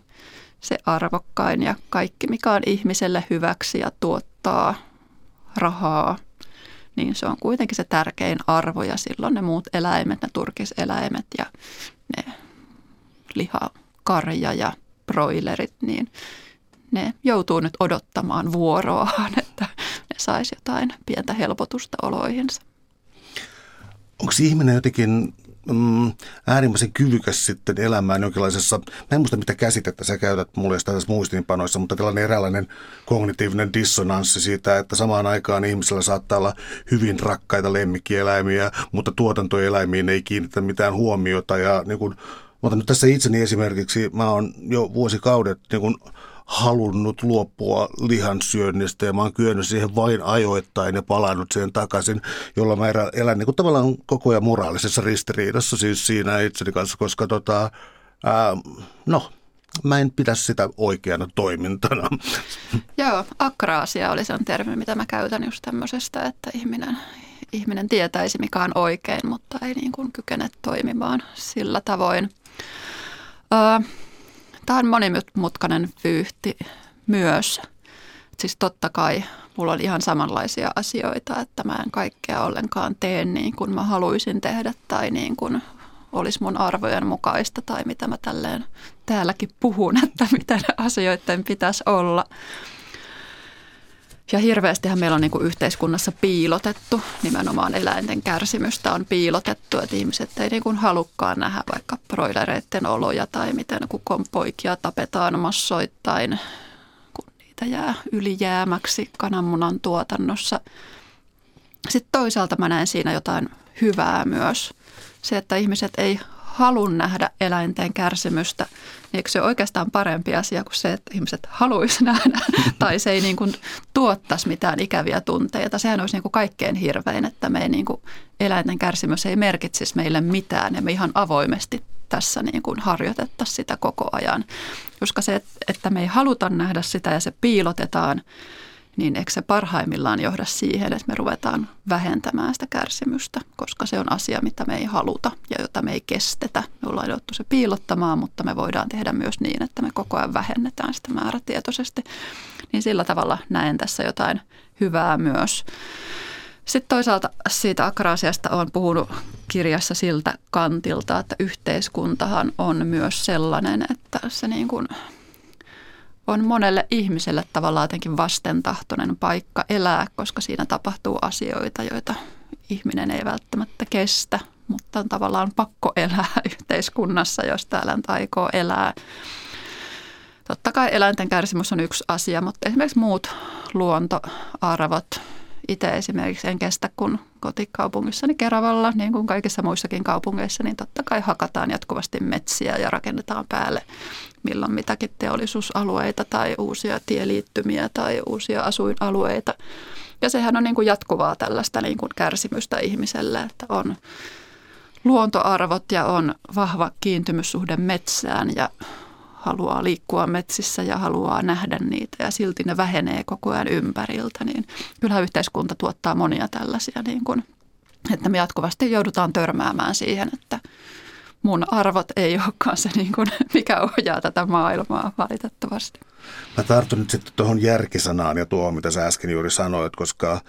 se arvokkain ja kaikki, mikä on ihmiselle hyväksi ja tuottaa rahaa, niin se on kuitenkin se tärkein arvo ja silloin ne muut eläimet, ne turkiseläimet ja ne lihakarja ja broilerit, niin ne joutuu nyt odottamaan vuoroaan, *laughs* että ne saisi jotain pientä helpotusta oloihinsa. Onko ihminen jotenkin mm, äärimmäisen kyvykäs sitten elämään jonkinlaisessa, mä en muista mitä käsitettä sä käytät mulle tässä muistiinpanoissa, mutta tällainen eräänlainen kognitiivinen dissonanssi siitä, että samaan aikaan ihmisellä saattaa olla hyvin rakkaita lemmikkieläimiä, mutta tuotantoeläimiin ei kiinnitä mitään huomiota. Ja niin kun, mä otan nyt tässä itseni esimerkiksi, mä oon jo vuosikaudet niin kun, halunnut luopua lihansyönnistä ja mä oon kyennyt siihen vain ajoittain ja palannut siihen takaisin, jolla mä elän niin kuin tavallaan koko ajan moraalisessa ristiriidassa siis siinä itseni kanssa, koska tota, ää, no, mä en pidä sitä oikeana toimintana. Joo, akraasia oli se termi, mitä mä käytän just tämmöisestä, että ihminen, ihminen tietäisi mikä on oikein, mutta ei niin kuin kykene toimimaan sillä tavoin. Uh, Tämä on monimutkainen vyyhti myös. Siis totta kai mulla on ihan samanlaisia asioita, että mä en kaikkea ollenkaan tee niin kuin mä haluaisin tehdä tai niin kuin olisi mun arvojen mukaista tai mitä mä tälleen täälläkin puhun, *laughs* että miten asioiden pitäisi olla. Ja hirveästihän meillä on niin kuin yhteiskunnassa piilotettu, nimenomaan eläinten kärsimystä on piilotettu, että ihmiset ei niin kuin halukkaan nähdä vaikka broilereiden oloja tai miten poikia tapetaan massoittain, kun niitä jää ylijäämäksi kananmunan tuotannossa. Sitten toisaalta mä näen siinä jotain hyvää myös. Se, että ihmiset ei halun nähdä eläinten kärsimystä, niin eikö se oikeastaan parempi asia kuin se, että ihmiset haluaisi nähdä *laughs* tai se ei niin kuin tuottaisi mitään ikäviä tunteita. Sehän olisi niin kuin kaikkein hirvein, että me ei niin kuin, eläinten kärsimys ei merkitsisi meille mitään ja me ihan avoimesti tässä niin kuin harjoitettaisiin sitä koko ajan. Koska se, että me ei haluta nähdä sitä ja se piilotetaan – niin eikö se parhaimmillaan johda siihen, että me ruvetaan vähentämään sitä kärsimystä, koska se on asia, mitä me ei haluta ja jota me ei kestetä. Me ollaan jouduttu se piilottamaan, mutta me voidaan tehdä myös niin, että me koko ajan vähennetään sitä määrätietoisesti. Niin sillä tavalla näen tässä jotain hyvää myös. Sitten toisaalta siitä akrasiasta on puhunut kirjassa siltä kantilta, että yhteiskuntahan on myös sellainen, että se niin kuin – on monelle ihmiselle tavallaan jotenkin vastentahtoinen paikka elää, koska siinä tapahtuu asioita, joita ihminen ei välttämättä kestä, mutta on tavallaan pakko elää *laughs* yhteiskunnassa, jos täällä aikoo elää. Totta kai eläinten kärsimys on yksi asia, mutta esimerkiksi muut luontoarvot. Itse esimerkiksi en kestä, kun kotikaupungissani Keravalla, niin kuin kaikissa muissakin kaupungeissa, niin totta kai hakataan jatkuvasti metsiä ja rakennetaan päälle milloin mitäkin teollisuusalueita tai uusia tieliittymiä tai uusia asuinalueita. Ja sehän on niin kuin jatkuvaa tällaista niin kuin kärsimystä ihmiselle, että on luontoarvot ja on vahva kiintymyssuhde metsään ja haluaa liikkua metsissä ja haluaa nähdä niitä ja silti ne vähenee koko ajan ympäriltä, niin kyllähän yhteiskunta tuottaa monia tällaisia, niin kuin, että me jatkuvasti joudutaan törmäämään siihen, että mun arvot ei olekaan se, niin kuin, *laughs* mikä ohjaa tätä maailmaa valitettavasti. Mä tartun nyt sitten tuohon järkisanaan ja tuohon, mitä sä äsken juuri sanoit, koska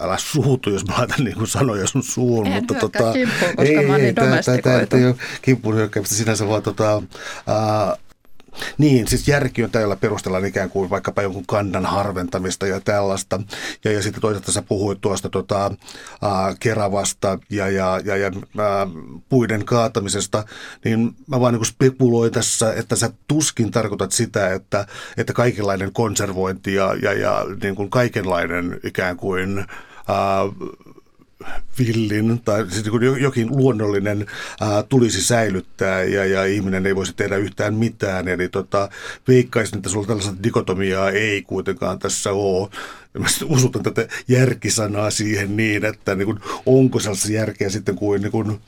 älä suutu, jos mä laitan niin kuin sanoja sun suun. En mutta tota, kimppuun, koska ei, mä oon niin domestikoitu. Tämä ei ole kimppuun hyökkäämistä sinänsä, vaan tota, äh, niin, siis järki on täällä perustellaan ikään kuin vaikkapa jonkun kannan harventamista ja tällaista. Ja, ja sitten toisaalta sä puhuit tuosta tota, ää, keravasta ja, ja, ja, ja ää, puiden kaatamisesta, niin mä vaan niin spekuloin tässä, että sä tuskin tarkoitat sitä, että, että kaikenlainen konservointi ja, ja, ja niin kuin kaikenlainen ikään kuin ää, villin tai siis niin jokin luonnollinen ää, tulisi säilyttää ja, ja ihminen ei voisi tehdä yhtään mitään. Eli tota, veikkaisin, että sulla tällaista dikotomiaa ei kuitenkaan tässä ole. Mä usutan tätä järkisanaa siihen niin, että niin kuin, onko sellaista järkeä sitten kuin, niin kuin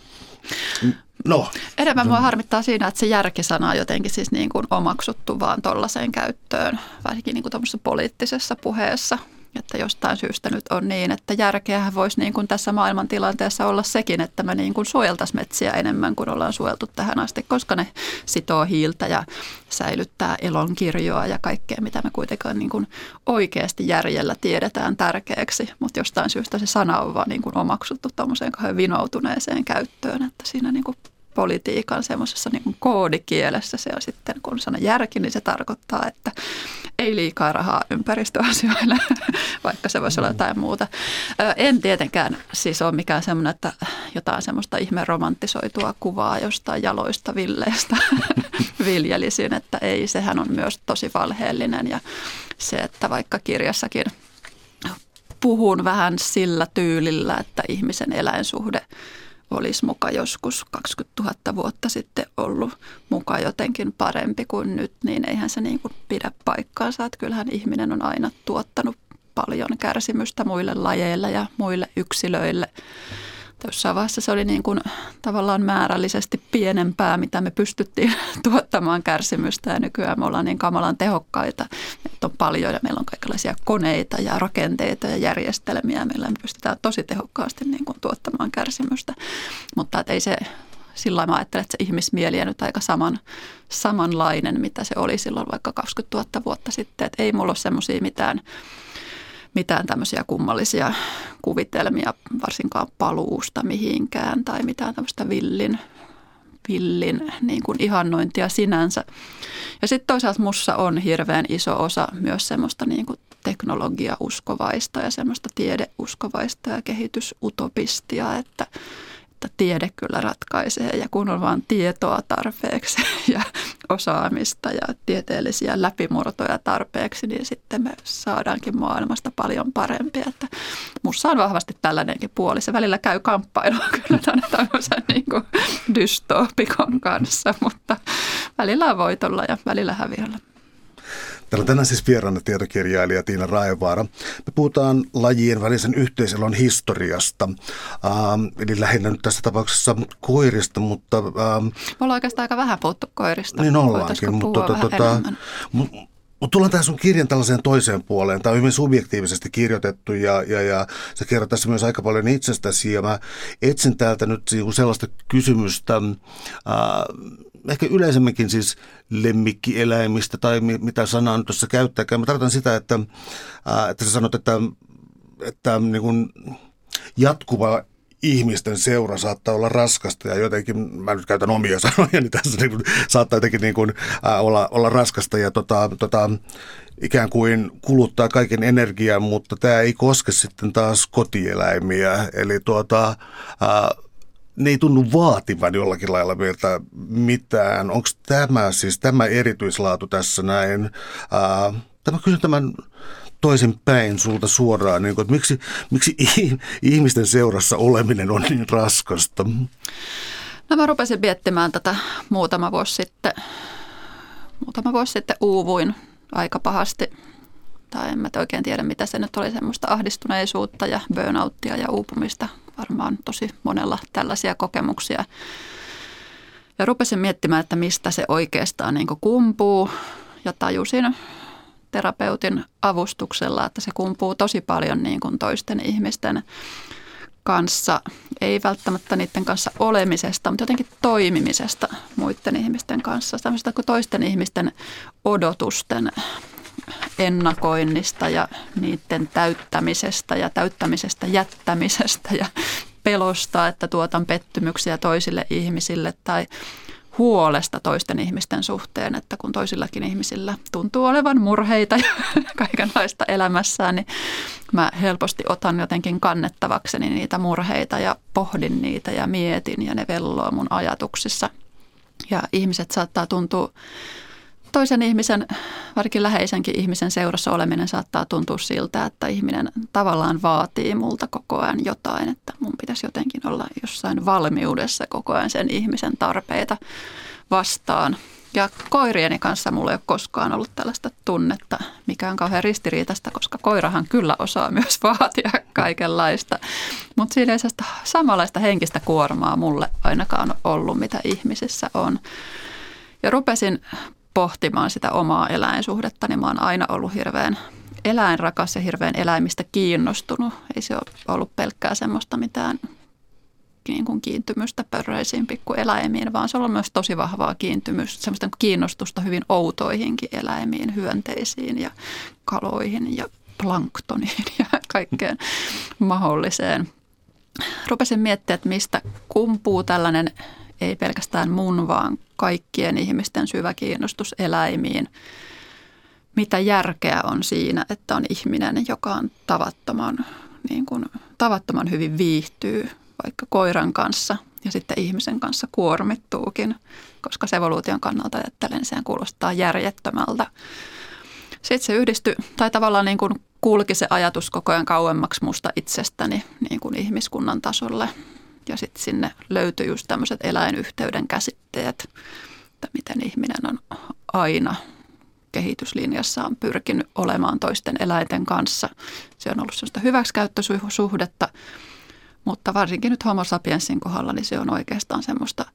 No. Enemmän mua harmittaa siinä, että se järkisana on jotenkin siis niin kuin omaksuttu vaan tuollaiseen käyttöön, varsinkin niin kuin poliittisessa puheessa että jostain syystä nyt on niin, että järkeähän voisi niin kuin tässä maailmantilanteessa olla sekin, että me niin kuin suojeltaisiin metsiä enemmän kuin ollaan suojeltu tähän asti, koska ne sitoo hiiltä ja säilyttää elonkirjoa ja kaikkea, mitä me kuitenkaan niin kuin oikeasti järjellä tiedetään tärkeäksi. Mutta jostain syystä se sana on vaan niin kuin omaksuttu tuommoiseen vinoutuneeseen käyttöön, että siinä niin kuin politiikan semmoisessa niin koodikielessä. Se on sitten, kun sana järki, niin se tarkoittaa, että ei liikaa rahaa ympäristöasioille, *laughs* vaikka se voisi olla jotain muuta. En tietenkään siis ole mikään semmoinen, että jotain semmoista ihme romantisoitua kuvaa jostain jaloista villeistä *laughs* viljelisin, että ei, sehän on myös tosi valheellinen ja se, että vaikka kirjassakin puhun vähän sillä tyylillä, että ihmisen eläinsuhde – olisi muka joskus 20 000 vuotta sitten ollut muka jotenkin parempi kuin nyt, niin eihän se niin kuin pidä paikkaansa. Että kyllähän ihminen on aina tuottanut paljon kärsimystä muille lajeille ja muille yksilöille jossain vaiheessa se oli niin kuin tavallaan määrällisesti pienempää, mitä me pystyttiin *laughs* tuottamaan kärsimystä ja nykyään me ollaan niin kamalan tehokkaita. Meitä on paljon ja meillä on kaikenlaisia koneita ja rakenteita ja järjestelmiä. Meillä me pystytään tosi tehokkaasti niin kuin tuottamaan kärsimystä, mutta ei se sillä lailla ajattelen, että se ihmismieli on nyt aika saman, samanlainen, mitä se oli silloin vaikka 20 000 vuotta sitten. Että ei mulla ole semmoisia mitään mitään tämmöisiä kummallisia kuvitelmia, varsinkaan paluusta mihinkään tai mitään tämmöistä villin, villin niin kuin ihannointia sinänsä. Ja sitten toisaalta mussa on hirveän iso osa myös semmoista niin kuin teknologiauskovaista ja semmoista tiedeuskovaista ja kehitysutopistia, että – että tiede kyllä ratkaisee ja kun on vain tietoa tarpeeksi *laughs* ja osaamista ja tieteellisiä läpimurtoja tarpeeksi, niin sitten me saadaankin maailmasta paljon parempia. Että musta on vahvasti tällainenkin puoli. Se välillä käy kamppailua *laughs* kyllä tänne tämmöisen niin kuin dystopikon kanssa, mutta välillä on voitolla ja välillä häviöllä. Täällä on tänään siis vieraana tietokirjailija Tiina Raevaara. Me puhutaan lajien välisen yhteiselon historiasta, ähm, eli lähinnä nyt tässä tapauksessa koirista, mutta... Ähm, Me ollaan oikeastaan aika vähän puhuttu koirista. Niin ollaankin, mutta tota, tota, mutta tullaan tähän sun kirjan tällaiseen toiseen puoleen. Tämä on hyvin subjektiivisesti kirjoitettu ja, ja, ja sä kerrot tässä myös aika paljon itsestäsi. Ja mä etsin täältä nyt niinku sellaista kysymystä, äh, ehkä yleisemminkin siis lemmikkieläimistä tai mitä sanaa nyt tuossa käyttääkään. Mä tarkoitan sitä, että, ää, että sä sanot, että, että niin kuin jatkuva ihmisten seura saattaa olla raskasta ja jotenkin, mä nyt käytän omia *laughs* sanoja, niin tässä niin kuin, saattaa jotenkin niin kuin, ää, olla, olla raskasta ja tota, tota, ikään kuin kuluttaa kaiken energiaa, mutta tämä ei koske sitten taas kotieläimiä. Eli tuota, ää, ne ei tunnu vaativan jollakin lailla meiltä mitään. Onko tämä siis tämä erityislaatu tässä näin? Ää, tämä kysyn tämän toisen päin sulta suoraan, niin kuin, että miksi, miksi ihmisten seurassa oleminen on niin raskasta? No mä rupesin miettimään tätä muutama vuosi sitten. Muutama vuosi sitten uuvuin aika pahasti. Tai en mä oikein tiedä, mitä se nyt oli, semmoista ahdistuneisuutta ja burnouttia ja uupumista. Varmaan tosi monella tällaisia kokemuksia. Ja rupesin miettimään, että mistä se oikeastaan niin kumpuu. Ja tajusin terapeutin avustuksella, että se kumpuu tosi paljon niin kuin toisten ihmisten kanssa, ei välttämättä niiden kanssa olemisesta, mutta jotenkin toimimisesta muiden ihmisten kanssa. Tämmöistä kuin toisten ihmisten odotusten ennakoinnista ja niiden täyttämisestä ja täyttämisestä jättämisestä ja pelosta, että tuotan pettymyksiä toisille ihmisille tai huolesta toisten ihmisten suhteen, että kun toisillakin ihmisillä tuntuu olevan murheita ja *laughs* kaikenlaista elämässään, niin mä helposti otan jotenkin kannettavakseni niitä murheita ja pohdin niitä ja mietin ja ne velloo mun ajatuksissa. Ja ihmiset saattaa tuntua toisen ihmisen, varsinkin läheisenkin ihmisen seurassa oleminen saattaa tuntua siltä, että ihminen tavallaan vaatii multa koko ajan jotain, että mun pitäisi jotenkin olla jossain valmiudessa koko ajan sen ihmisen tarpeita vastaan. Ja koirieni kanssa mulla ei ole koskaan ollut tällaista tunnetta, mikä on kauhean ristiriitasta, koska koirahan kyllä osaa myös *laughs* vaatia kaikenlaista. Mutta siinä ei samanlaista henkistä kuormaa mulle ainakaan ollut, mitä ihmisissä on. Ja rupesin pohtimaan sitä omaa eläinsuhdetta, niin mä oon aina ollut hirveän eläinrakas ja hirveän eläimistä kiinnostunut. Ei se ole ollut pelkkää semmoista mitään niin kuin kiintymystä pörreisiin pikkueläimiin, vaan se on myös tosi vahvaa kiintymystä, semmoista kiinnostusta hyvin outoihinkin eläimiin, hyönteisiin ja kaloihin ja planktoniin ja kaikkeen mahdolliseen. Rupesin miettimään, että mistä kumpuu tällainen ei pelkästään mun, vaan kaikkien ihmisten syvä kiinnostus eläimiin. Mitä järkeä on siinä, että on ihminen, joka on tavattoman, niin kuin, tavattoman hyvin viihtyy vaikka koiran kanssa ja sitten ihmisen kanssa kuormittuukin, koska se evoluution kannalta ajattelen, sehän kuulostaa järjettömältä. Sitten se yhdistyi, tai tavallaan niin kuin kulki se ajatus koko ajan kauemmaksi musta itsestäni niin kuin ihmiskunnan tasolle – ja sitten sinne löytyi just tämmöiset eläinyhteyden käsitteet, että miten ihminen on aina kehityslinjassaan pyrkinyt olemaan toisten eläinten kanssa. Se on ollut sellaista hyväksikäyttösuhdetta, mutta varsinkin nyt homo sapiensin kohdalla, niin se on oikeastaan semmoista –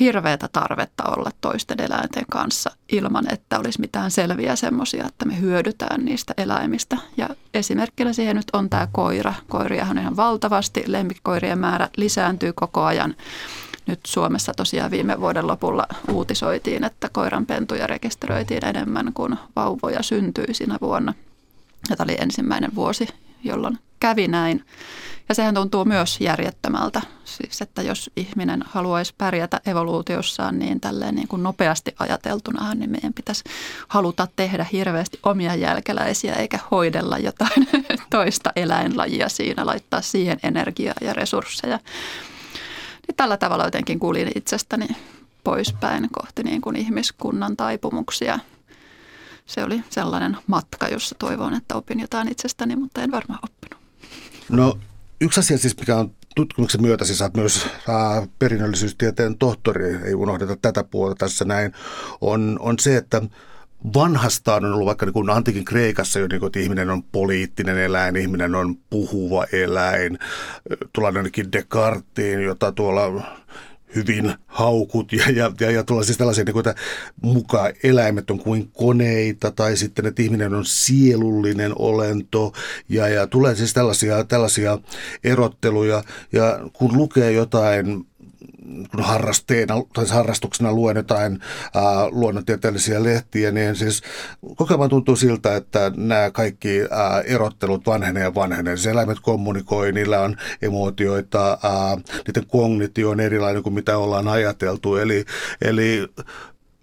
hirveätä tarvetta olla toisten eläinten kanssa ilman, että olisi mitään selviä semmoisia, että me hyödytään niistä eläimistä. Ja esimerkkinä siihen nyt on tämä koira. Koiria on ihan valtavasti, lemmikkikoirien määrä lisääntyy koko ajan. Nyt Suomessa tosiaan viime vuoden lopulla uutisoitiin, että koiranpentuja rekisteröitiin enemmän kuin vauvoja syntyi siinä vuonna. Ja tämä oli ensimmäinen vuosi, jolloin kävi näin. Ja sehän tuntuu myös järjettömältä, siis että jos ihminen haluaisi pärjätä evoluutiossaan niin tälleen niin kuin nopeasti ajateltuna, niin meidän pitäisi haluta tehdä hirveästi omia jälkeläisiä eikä hoidella jotain *laughs* toista eläinlajia siinä, laittaa siihen energiaa ja resursseja. Niin tällä tavalla jotenkin kuulin itsestäni poispäin kohti niin kuin ihmiskunnan taipumuksia. Se oli sellainen matka, jossa toivon, että opin jotain itsestäni, mutta en varmaan oppinut. No Yksi asia siis, mikä on tutkimuksen myötä, siis olet myös ää, perinnöllisyystieteen tohtori, ei unohdeta tätä puolta tässä näin, on, on se, että vanhastaan on ollut vaikka niin kuin antiikin Kreikassa jo, niin kuin, että ihminen on poliittinen eläin, ihminen on puhuva eläin. Tullaan ainakin Descartesiin, jota tuolla hyvin haukut ja, ja, ja, ja siis tällaisia, niin kuin, että mukaan eläimet on kuin koneita tai sitten, että ihminen on sielullinen olento ja, ja tulee siis tällaisia, tällaisia erotteluja. Ja kun lukee jotain kun harrasteena tai harrastuksena luen jotain ää, luonnontieteellisiä lehtiä, niin siis kokemaan tuntuu siltä, että nämä kaikki ää, erottelut vanhenee ja vanhenee. Siis eläimet kommunikoi, niillä on emootioita, ää, niiden kognitio on erilainen kuin mitä ollaan ajateltu. Eli, eli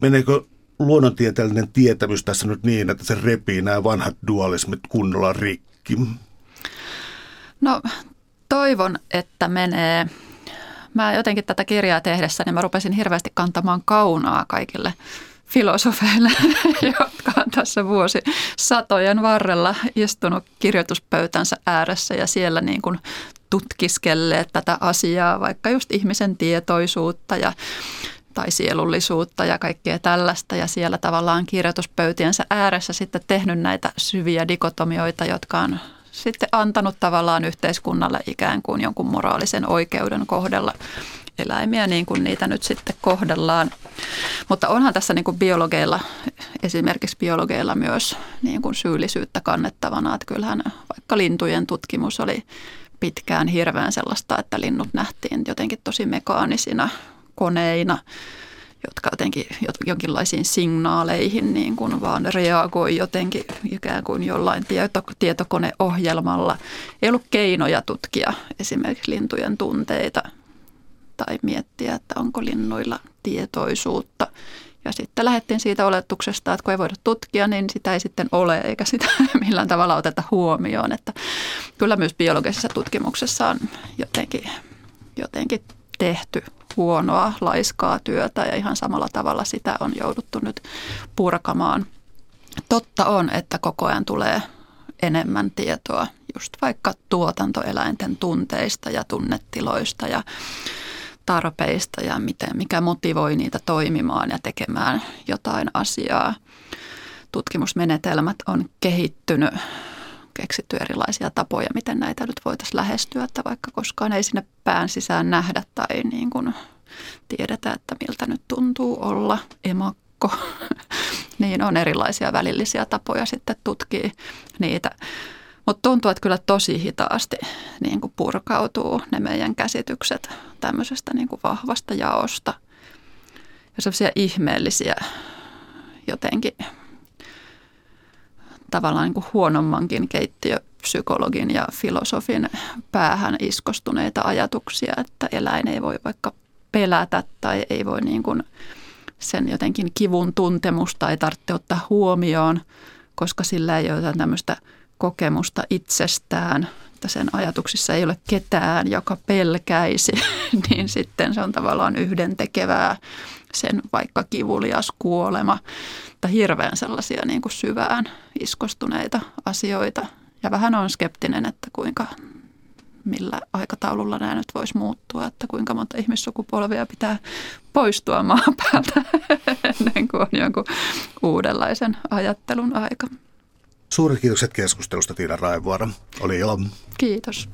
meneekö luonnontieteellinen tietämys tässä nyt niin, että se repii nämä vanhat dualismit kunnolla rikki? No toivon, että menee. Mä jotenkin tätä kirjaa tehdessä, niin mä rupesin hirveästi kantamaan kaunaa kaikille filosofeille, *laughs* jotka on tässä vuosi satojen varrella istunut kirjoituspöytänsä ääressä ja siellä niin kuin tutkiskelleet tätä asiaa, vaikka just ihmisen tietoisuutta ja tai sielullisuutta ja kaikkea tällaista. Ja siellä tavallaan kirjoituspöytiensä ääressä sitten tehnyt näitä syviä dikotomioita, jotka on sitten antanut tavallaan yhteiskunnalle ikään kuin jonkun moraalisen oikeuden kohdella eläimiä niin kuin niitä nyt sitten kohdellaan. Mutta onhan tässä niin kuin biologeilla, esimerkiksi biologeilla myös niin kuin syyllisyyttä kannettavana. Että kyllähän vaikka lintujen tutkimus oli pitkään hirveän sellaista, että linnut nähtiin jotenkin tosi mekaanisina koneina, jotka jotenkin jonkinlaisiin signaaleihin niin kuin vaan reagoi jotenkin ikään kuin jollain tieto, tietokoneohjelmalla. Ei ollut keinoja tutkia esimerkiksi lintujen tunteita tai miettiä, että onko linnuilla tietoisuutta. Ja sitten lähdettiin siitä oletuksesta, että kun ei voida tutkia, niin sitä ei sitten ole, eikä sitä *laughs* millään tavalla oteta huomioon. Että kyllä myös biologisessa tutkimuksessa on jotenkin, jotenkin tehty huonoa, laiskaa työtä ja ihan samalla tavalla sitä on jouduttu nyt purkamaan. Totta on, että koko ajan tulee enemmän tietoa just vaikka tuotantoeläinten tunteista ja tunnetiloista ja tarpeista ja miten, mikä motivoi niitä toimimaan ja tekemään jotain asiaa. Tutkimusmenetelmät on kehittynyt keksitty erilaisia tapoja, miten näitä nyt voitaisiin lähestyä, että vaikka koskaan ei sinne pään sisään nähdä tai niin kuin tiedetä, että miltä nyt tuntuu olla emakko, *laughs* niin on erilaisia välillisiä tapoja sitten tutkia niitä. Mutta tuntuu, että kyllä tosi hitaasti niin kuin purkautuu ne meidän käsitykset tämmöisestä niin kuin vahvasta jaosta. Ja sellaisia ihmeellisiä jotenkin tavallaan niin kuin huonommankin keittiöpsykologin ja filosofin päähän iskostuneita ajatuksia, että eläin ei voi vaikka pelätä tai ei voi niin kuin sen jotenkin kivun tuntemusta ei tarvitse ottaa huomioon, koska sillä ei ole tämmöistä kokemusta itsestään, että sen ajatuksissa ei ole ketään, joka pelkäisi, *laughs* niin sitten se on tavallaan yhdentekevää sen vaikka kivulias kuolema tai hirveän sellaisia niin kuin syvään iskostuneita asioita. Ja vähän on skeptinen, että kuinka, millä aikataululla nämä nyt voisi muuttua, että kuinka monta ihmissukupolvia pitää poistua maan päältä *laughs* ennen kuin on jonkun uudenlaisen ajattelun aika. Suuret kiitokset keskustelusta Tiina Raivuora. Oli ilo. Kiitos.